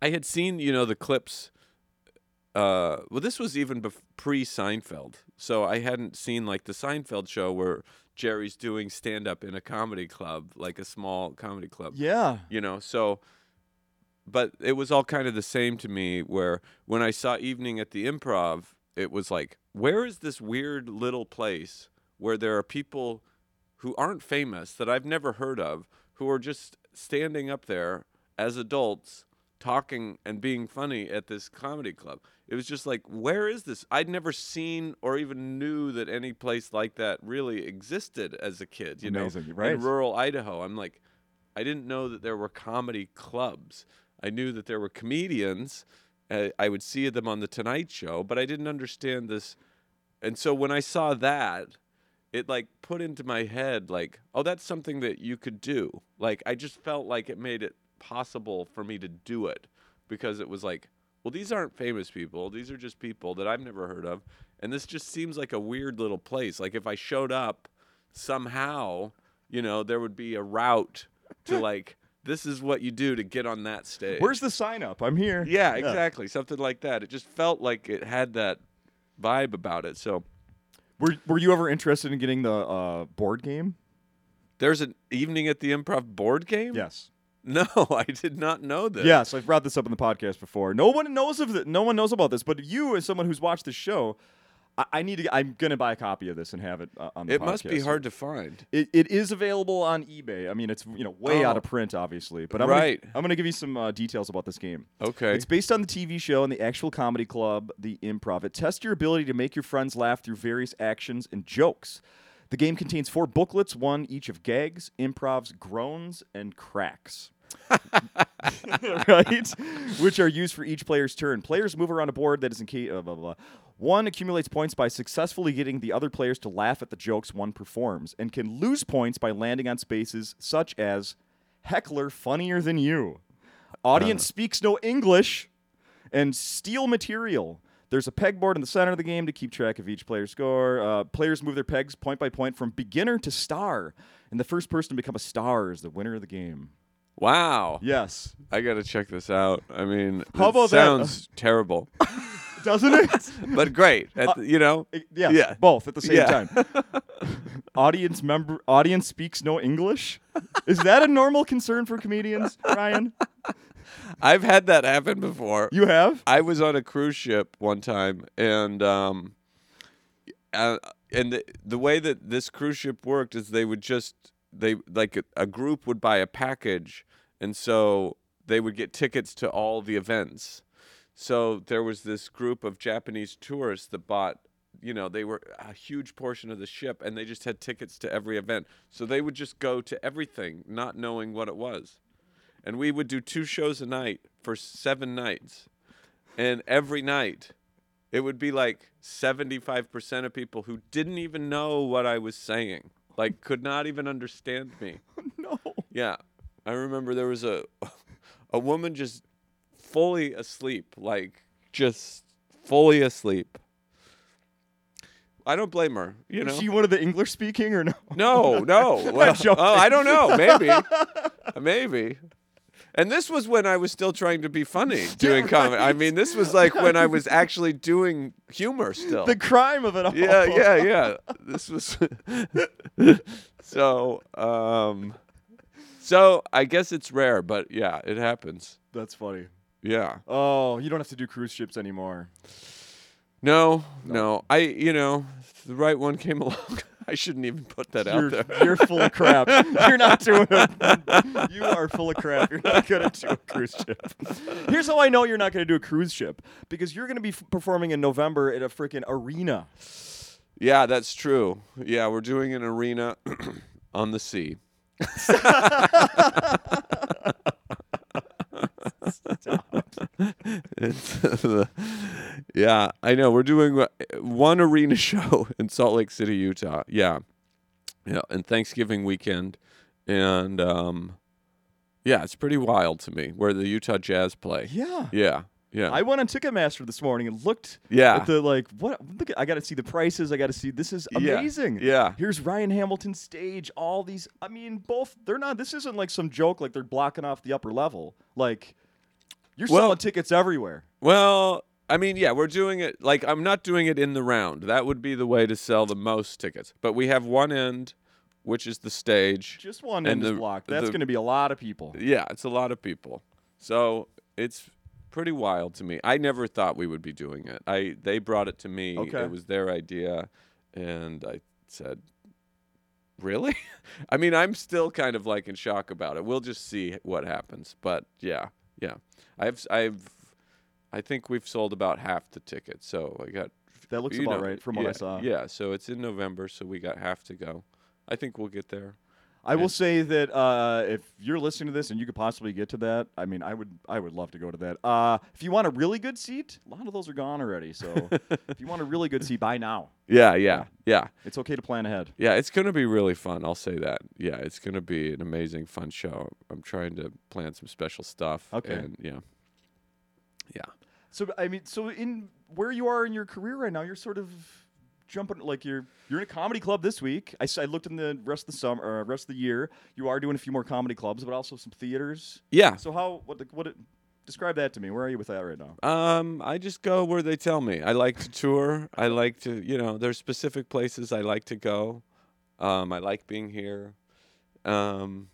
Speaker 2: I had seen you know the clips. Uh, well, this was even bef- pre Seinfeld, so I hadn't seen like the Seinfeld show where Jerry's doing stand up in a comedy club, like a small comedy club
Speaker 1: Yeah.
Speaker 2: you know so but it was all kind of the same to me where when i saw evening at the improv it was like where is this weird little place where there are people who aren't famous that i've never heard of who are just standing up there as adults talking and being funny at this comedy club it was just like where is this i'd never seen or even knew that any place like that really existed as a kid you
Speaker 1: Amazing,
Speaker 2: know
Speaker 1: right.
Speaker 2: in rural idaho i'm like I didn't know that there were comedy clubs. I knew that there were comedians. Uh, I would see them on the Tonight Show, but I didn't understand this. And so when I saw that, it like put into my head like, oh, that's something that you could do. Like I just felt like it made it possible for me to do it because it was like, well, these aren't famous people. These are just people that I've never heard of. And this just seems like a weird little place. Like if I showed up somehow, you know, there would be a route to like this is what you do to get on that stage.
Speaker 1: Where's the sign up? I'm here.
Speaker 2: Yeah, exactly. Something like that. It just felt like it had that vibe about it. So
Speaker 1: Were Were you ever interested in getting the uh, board game?
Speaker 2: there's an evening at the improv board game?
Speaker 1: Yes.
Speaker 2: No, I did not know this.
Speaker 1: Yes, I've brought this up in the podcast before. No one knows of it. No one knows about this, but you, as someone who's watched the show, I, I need to. I'm gonna buy a copy of this and have it uh, on the
Speaker 2: It must be hard to find.
Speaker 1: It, it is available on eBay. I mean, it's you know way out
Speaker 2: Oh.
Speaker 1: of print, obviously. But I'm
Speaker 2: Right.
Speaker 1: Gonna, I'm gonna give you some uh, details about this game.
Speaker 2: Okay.
Speaker 1: It's based on the TV show and the actual comedy club, The Improv. It tests your ability to make your friends laugh through various actions and jokes. The game contains four booklets, one each of gags, improvs, groans, and cracks. right? Which are used for each player's turn. Players move around a board that is in case. Uh, blah, blah, blah. One accumulates points by successfully getting the other players to laugh at the jokes one performs, and can lose points by landing on spaces such as heckler funnier than you, audience speaks no English, and steal material. There's a pegboard in the center of the game to keep track of each player's score. Uh, players move their pegs point by point from beginner to star, and the first person to become a star is the winner of the game.
Speaker 2: Wow.
Speaker 1: Yes,
Speaker 2: I got to check this out. I mean,
Speaker 1: How
Speaker 2: it
Speaker 1: about that?
Speaker 2: sounds terrible,
Speaker 1: doesn't it?
Speaker 2: but great. At the- you know,
Speaker 1: Uh, yeah,
Speaker 2: Yeah.
Speaker 1: both at the same
Speaker 2: Yeah.
Speaker 1: time. audience member, audience speaks no English. Is that a normal concern for comedians, Ryan?
Speaker 2: I've had that happen before.
Speaker 1: You have?
Speaker 2: I was on a cruise ship one time, and um, uh, and the, the way that this cruise ship worked is they would just they like a, a group would buy a package, and so they would get tickets to all the events. So there was this group of Japanese tourists that bought. You know, they were a huge portion of the ship, and they just had tickets to every event. So they would just go to everything, not knowing what it was and we would do two shows a night for seven nights and every night it would be like 75% of people who didn't even know what i was saying like could not even understand me
Speaker 1: No.
Speaker 2: yeah i remember there was a a woman just fully asleep like just fully asleep i don't blame her you know
Speaker 1: Is she one of the English speaking or no?
Speaker 2: no, no. Well, oh, I don't know. Maybe, maybe. And this was when I was still trying to be funny doing comedy. I mean, this was like when I was actually doing humor still.
Speaker 1: The crime of it all.
Speaker 2: yeah, yeah, yeah. This was so. Um, so I guess it's rare, but yeah, it happens.
Speaker 1: That's funny.
Speaker 2: Yeah.
Speaker 1: Oh, you don't have to do cruise ships anymore.
Speaker 2: No, no. I, you know, the right one came along. I shouldn't even put that
Speaker 1: You're,
Speaker 2: out there.
Speaker 1: you're full of crap. You're not doing it. You are full of crap. You're not going to do a cruise ship. Here's how I know you're not going to do a cruise ship because you're going to be f- performing in November at a freaking arena.
Speaker 2: Yeah, that's true. Yeah, we're doing an arena on the sea. It's yeah, I know. We're doing one arena show in Salt Lake City, Utah. Yeah, yeah, and Thanksgiving weekend, and um, yeah, it's pretty wild to me where the Utah Jazz play.
Speaker 1: Yeah.
Speaker 2: Yeah, yeah,
Speaker 1: I went on Ticketmaster this morning and looked
Speaker 2: yeah.
Speaker 1: at the like what look at, I got to see the prices. I got to see this is amazing.
Speaker 2: yeah.
Speaker 1: Here's Ryan Hamilton's stage. All these I mean both they're not this isn't like some joke like they're blocking off the upper level. Like you're
Speaker 2: Well-
Speaker 1: selling tickets everywhere.
Speaker 2: Well, I mean, yeah, we're doing it like I'm not doing it in the round. That would be the way to sell the most tickets. But we have one end, which is the stage.
Speaker 1: Just one end is blocked. That's
Speaker 2: the-
Speaker 1: going to be a lot of people.
Speaker 2: Yeah, it's a lot of people. So it's pretty wild to me. I never thought we would be doing it. I they brought it to me.
Speaker 1: Okay.
Speaker 2: It was their idea, and I said, "Really?" I mean, I'm still kind of like in shock about it. We'll just see what happens. But yeah, yeah, I've I've I think we've sold about half the tickets. So I got
Speaker 1: That looks about
Speaker 2: know,
Speaker 1: right from what
Speaker 2: yeah,
Speaker 1: I saw.
Speaker 2: Yeah, so it's in November, so we got half to go. I think we'll get there.
Speaker 1: I will say that uh, if you're listening to this and you could possibly get to that, I mean, I would, I would love to go to that. Uh, if you want a really good seat, a lot of those are gone already. So if you want a really good seat, buy now.
Speaker 2: Yeah, yeah, yeah.
Speaker 1: It's okay to plan ahead.
Speaker 2: Yeah, it's going to be really fun. I'll say that. Yeah, it's going to be an amazing, fun show. I'm trying to plan some special stuff.
Speaker 1: Okay.
Speaker 2: And yeah. Yeah.
Speaker 1: So I mean, so in where you are in your career right now, you're sort of jumping like you're you're in a comedy club this week. I, s- I looked in the rest of the summer, or rest of the year. You are doing a few more comedy clubs, but also some theaters.
Speaker 2: Yeah.
Speaker 1: So how what the, what it, describe that to me? Where are you with that right now?
Speaker 2: Um, I just go where they tell me. I like to tour. I like to, you know, there's specific places I like to go. Um, I like being here. Um,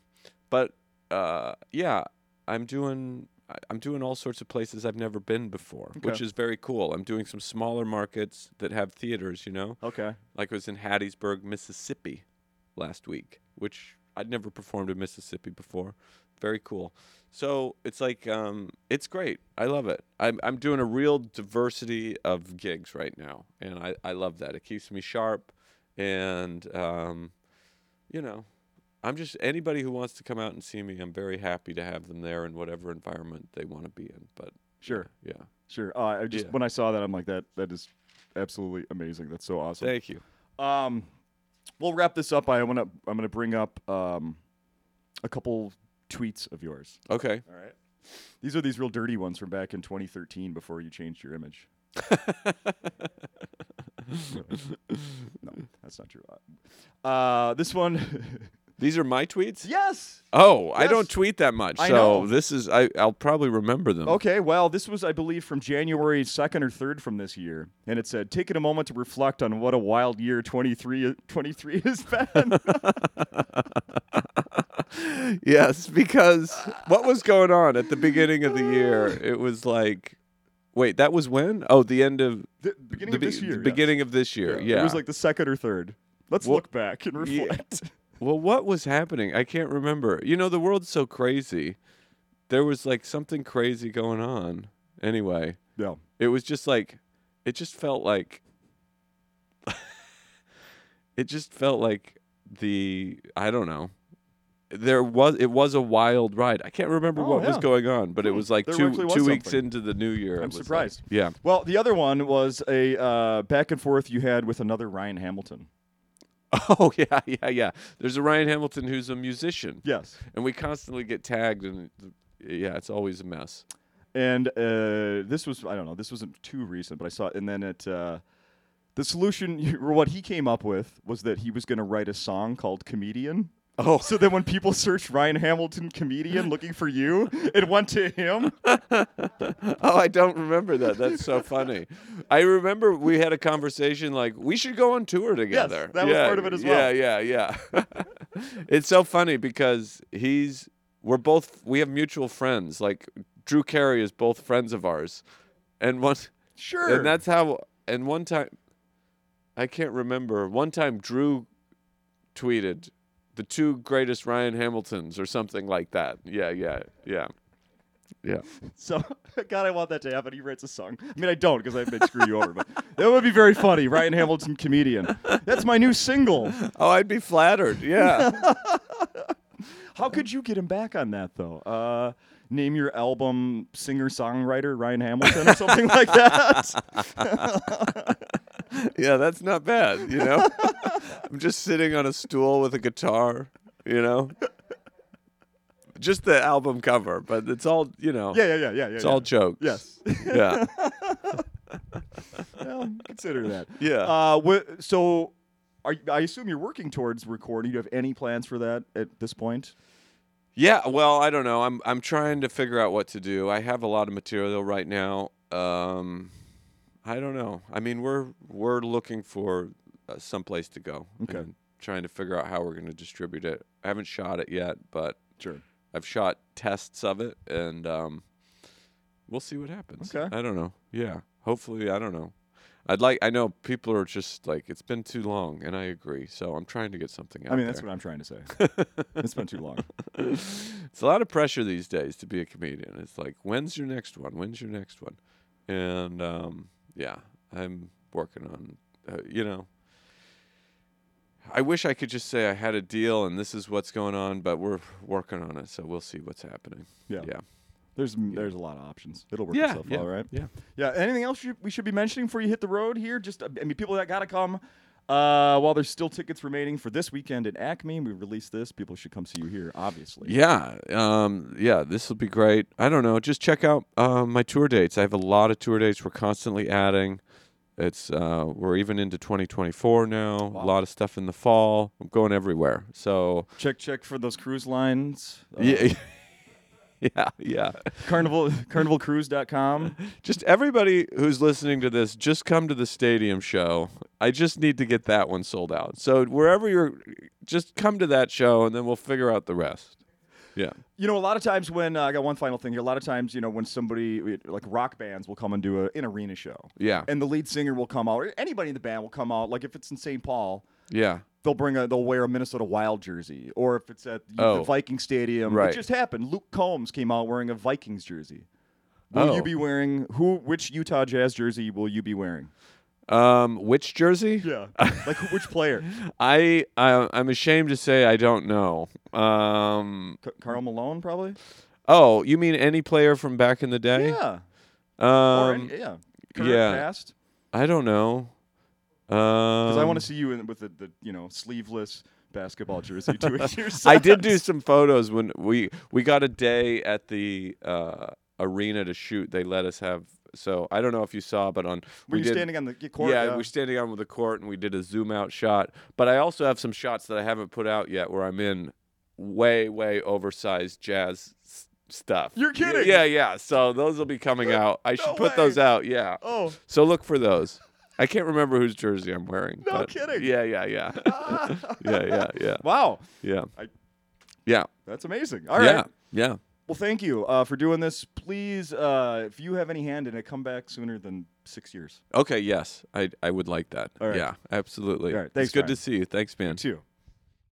Speaker 2: but uh, yeah, I'm doing I'm doing all sorts of places I've never been before, which is very cool. I'm doing some smaller markets that have theaters, you know.
Speaker 1: Okay.
Speaker 2: Like I was in Hattiesburg, Mississippi last week, which I'd never performed in Mississippi before. Very cool. So it's like um, it's great. I love it. I'm I'm doing a real diversity of gigs right now, and I, I love that. It keeps me sharp, and um, you know, I'm just anybody who wants to come out and see me. I'm very happy to have them there in whatever environment they want to be in. But
Speaker 1: Sure.
Speaker 2: yeah,
Speaker 1: Sure. Uh, I just
Speaker 2: Yeah.
Speaker 1: when I saw that, I'm like that. That is absolutely amazing. That's so awesome.
Speaker 2: thank you.
Speaker 1: Um, we'll wrap this up. I want to. I'm going to bring up um, a couple tweets of yours.
Speaker 2: Okay.
Speaker 1: All right. These are these real dirty ones from back in 2013 before you changed your image. no, that's not true. Uh, this one.
Speaker 2: These are my tweets.
Speaker 1: yes.
Speaker 2: Oh, I
Speaker 1: Yes.
Speaker 2: don't tweet that much,
Speaker 1: I
Speaker 2: so
Speaker 1: know.
Speaker 2: this is I. I'll probably remember them.
Speaker 1: Okay, well, this was, I believe, from January 2nd or 3rd from this year. And it said, taking a moment to reflect on what a wild year 23, 23 has been.
Speaker 2: yes, because what was going on at the beginning of the year? It was like, wait, that was when? Oh, the end of
Speaker 1: the beginning
Speaker 2: the,
Speaker 1: of this year.
Speaker 2: the
Speaker 1: yes.
Speaker 2: beginning of this year. Yeah.
Speaker 1: It was like the 2nd or 3rd. Let's
Speaker 2: Well,
Speaker 1: look back and reflect.
Speaker 2: Well, what was happening? I can't remember. You know, the world's so crazy. There was like something crazy going on. Anyway,
Speaker 1: Yeah.
Speaker 2: it was just like, it just felt like, it just felt like the I don't know. There was it was a wild ride. I can't remember
Speaker 1: Oh,
Speaker 2: what was
Speaker 1: yeah.
Speaker 2: going on, but it
Speaker 1: Hmm.
Speaker 2: was like
Speaker 1: There
Speaker 2: two
Speaker 1: actually was
Speaker 2: two weeks
Speaker 1: something.
Speaker 2: into the new year.
Speaker 1: I'm
Speaker 2: was like-
Speaker 1: surprised.
Speaker 2: yeah.
Speaker 1: Well, the other one was a uh, back and forth you had with another Ryan Hamilton.
Speaker 2: Oh yeah, yeah, yeah. There's a Ryan Hamilton who's a musician,
Speaker 1: Yes.
Speaker 2: and we constantly get tagged, and yeah, it's always a mess.
Speaker 1: And uh, this was, I don't know, this wasn't too recent, but I saw it. And then it, uh, the solution, what he came up with, was that he was going to write a song called Comedian.
Speaker 2: Oh,
Speaker 1: So then when people searched Ryan Hamilton comedian looking for you, it went to him.
Speaker 2: oh, I don't remember that. That's so funny. I remember we had a conversation like we should go on tour together.
Speaker 1: Yes, that was part of it as well.
Speaker 2: Yeah, yeah, yeah. it's so funny because he's we're both we have mutual friends. Like Drew Carey is both friends of ours, and one
Speaker 1: Sure.
Speaker 2: and that's how. And one time, I can't remember. One time, Drew tweeted the two greatest Ryan Hamiltons or something like that. Yeah, yeah, yeah, yeah.
Speaker 1: so, God, I want that to happen. He writes a song. I mean, I don't because I may screw you over, but that would be very funny. Ryan Hamilton comedian. That's my new single.
Speaker 2: Oh, I'd be flattered. Yeah.
Speaker 1: How could you get him back on that though? Uh, name your album singer songwriter Ryan Hamilton or something like that.
Speaker 2: yeah, that's not bad, you know? I'm just sitting on a stool with a guitar, you know? Just the album cover, but it's all, you know,
Speaker 1: yeah, yeah, yeah, yeah, yeah.
Speaker 2: it's
Speaker 1: yeah.
Speaker 2: all jokes.
Speaker 1: yes.
Speaker 2: Yeah.
Speaker 1: well, consider that.
Speaker 2: Yeah.
Speaker 1: Uh, wh- so, are, I assume you're working towards recording. Do you have any plans for that at this point?
Speaker 2: Yeah, well, I don't know. I'm I'm trying to figure out what to do. I have a lot of material right now. Um, I don't know. I mean, we're we're looking for uh, some place to go.
Speaker 1: Okay.
Speaker 2: And trying to figure out how we're going to distribute it. I haven't shot it yet, but
Speaker 1: Sure.
Speaker 2: I've shot tests of it, and um, we'll see what happens.
Speaker 1: Okay.
Speaker 2: I don't know. Yeah. Hopefully, I don't know. I'd like. I know people are just like it's been too long, and I agree. So I'm trying to get something out
Speaker 1: I mean, that's
Speaker 2: there.
Speaker 1: what I'm trying to say. it's been too long.
Speaker 2: it's a lot of pressure these days to be a comedian. It's like, when's your next one? When's your next one? And um, yeah, I'm working on, uh, you know, I wish I could just say I had a deal and this is what's going on, but we're working on it, so we'll see what's happening.
Speaker 1: Yeah.
Speaker 2: Yeah.
Speaker 1: There's there's a lot of options. It'll work
Speaker 2: Yeah,
Speaker 1: itself
Speaker 2: yeah,
Speaker 1: out, right?
Speaker 2: yeah.
Speaker 1: Yeah. Anything else you, we should be mentioning before you hit the road here? Just uh, I mean, people that gotta come. Uh, while there's still tickets remaining for this weekend at Acme, we released this. People should come see you here, obviously.
Speaker 2: Yeah, um, yeah, this will be great. I don't know. Just check out uh, my tour dates. I have a lot of tour dates. We're constantly adding. It's uh, we're even into 2024 now.
Speaker 1: Wow.
Speaker 2: A lot of stuff in the fall. I'm going everywhere. So
Speaker 1: Check check for those cruise lines. Uh,
Speaker 2: yeah, yeah, yeah.
Speaker 1: Carnival carnivalcruise.com.
Speaker 2: Just everybody who's listening to this, just come to the stadium show. I just need to get that one sold out. So wherever you're, just come to that show, and then we'll figure out the rest. Yeah.
Speaker 1: You know, a lot of times when uh, I got one final thing here. A lot of times, you know, when somebody like rock bands will come and do a, an arena show,
Speaker 2: Yeah.
Speaker 1: and the lead singer will come out, or anybody in the band will come out. Like if it's in St. Paul,
Speaker 2: Yeah.
Speaker 1: they'll bring a they'll wear a Minnesota Wild jersey, or if it's at the
Speaker 2: Oh.
Speaker 1: Viking Stadium,
Speaker 2: Right.
Speaker 1: it just happened. Luke Combs came out wearing a Vikings jersey. Will
Speaker 2: Oh.
Speaker 1: you be wearing who? Which Utah Jazz jersey will you be wearing?
Speaker 2: Um, which jersey?
Speaker 1: Yeah, like which player?
Speaker 2: I, I I'm ashamed to say I don't know. Um,
Speaker 1: C- Karl Malone, probably.
Speaker 2: oh, you mean any player from back in the day?
Speaker 1: Yeah, or
Speaker 2: Um,
Speaker 1: any, yeah, current,
Speaker 2: yeah.
Speaker 1: past.
Speaker 2: I don't know. Um,
Speaker 1: Because I want to see you in, with the, the you know sleeveless basketball jersey doing your
Speaker 2: I did do some photos when we we got a day at the uh, arena to shoot. They let us have. So I don't know if you saw, but on
Speaker 1: Were
Speaker 2: we
Speaker 1: you
Speaker 2: did.
Speaker 1: standing on the court?
Speaker 2: yeah, we're standing on with the court, and we did a zoom out shot. But I also have some shots that I haven't put out yet, where I'm in way, way oversized jazz s- stuff.
Speaker 1: You're kidding.
Speaker 2: Yeah, yeah. So those will be coming out. I should
Speaker 1: No
Speaker 2: put those out. Yeah.
Speaker 1: Oh,
Speaker 2: So look for those. I can't remember whose jersey I'm wearing.
Speaker 1: No
Speaker 2: but
Speaker 1: kidding.
Speaker 2: Yeah, yeah, yeah, yeah, yeah, yeah,
Speaker 1: wow,
Speaker 2: yeah.
Speaker 1: I-
Speaker 2: yeah,
Speaker 1: that's amazing. All right.
Speaker 2: yeah, yeah.
Speaker 1: Well, thank you uh, for doing this. Please, uh, if you have any hand in it, come back sooner than six years.
Speaker 2: Okay, yes, I I would like that.
Speaker 1: All right.
Speaker 2: Yeah, absolutely.
Speaker 1: All right, thanks,
Speaker 2: it's good
Speaker 1: Ryan.
Speaker 2: to see you. Thanks, man.
Speaker 1: Too.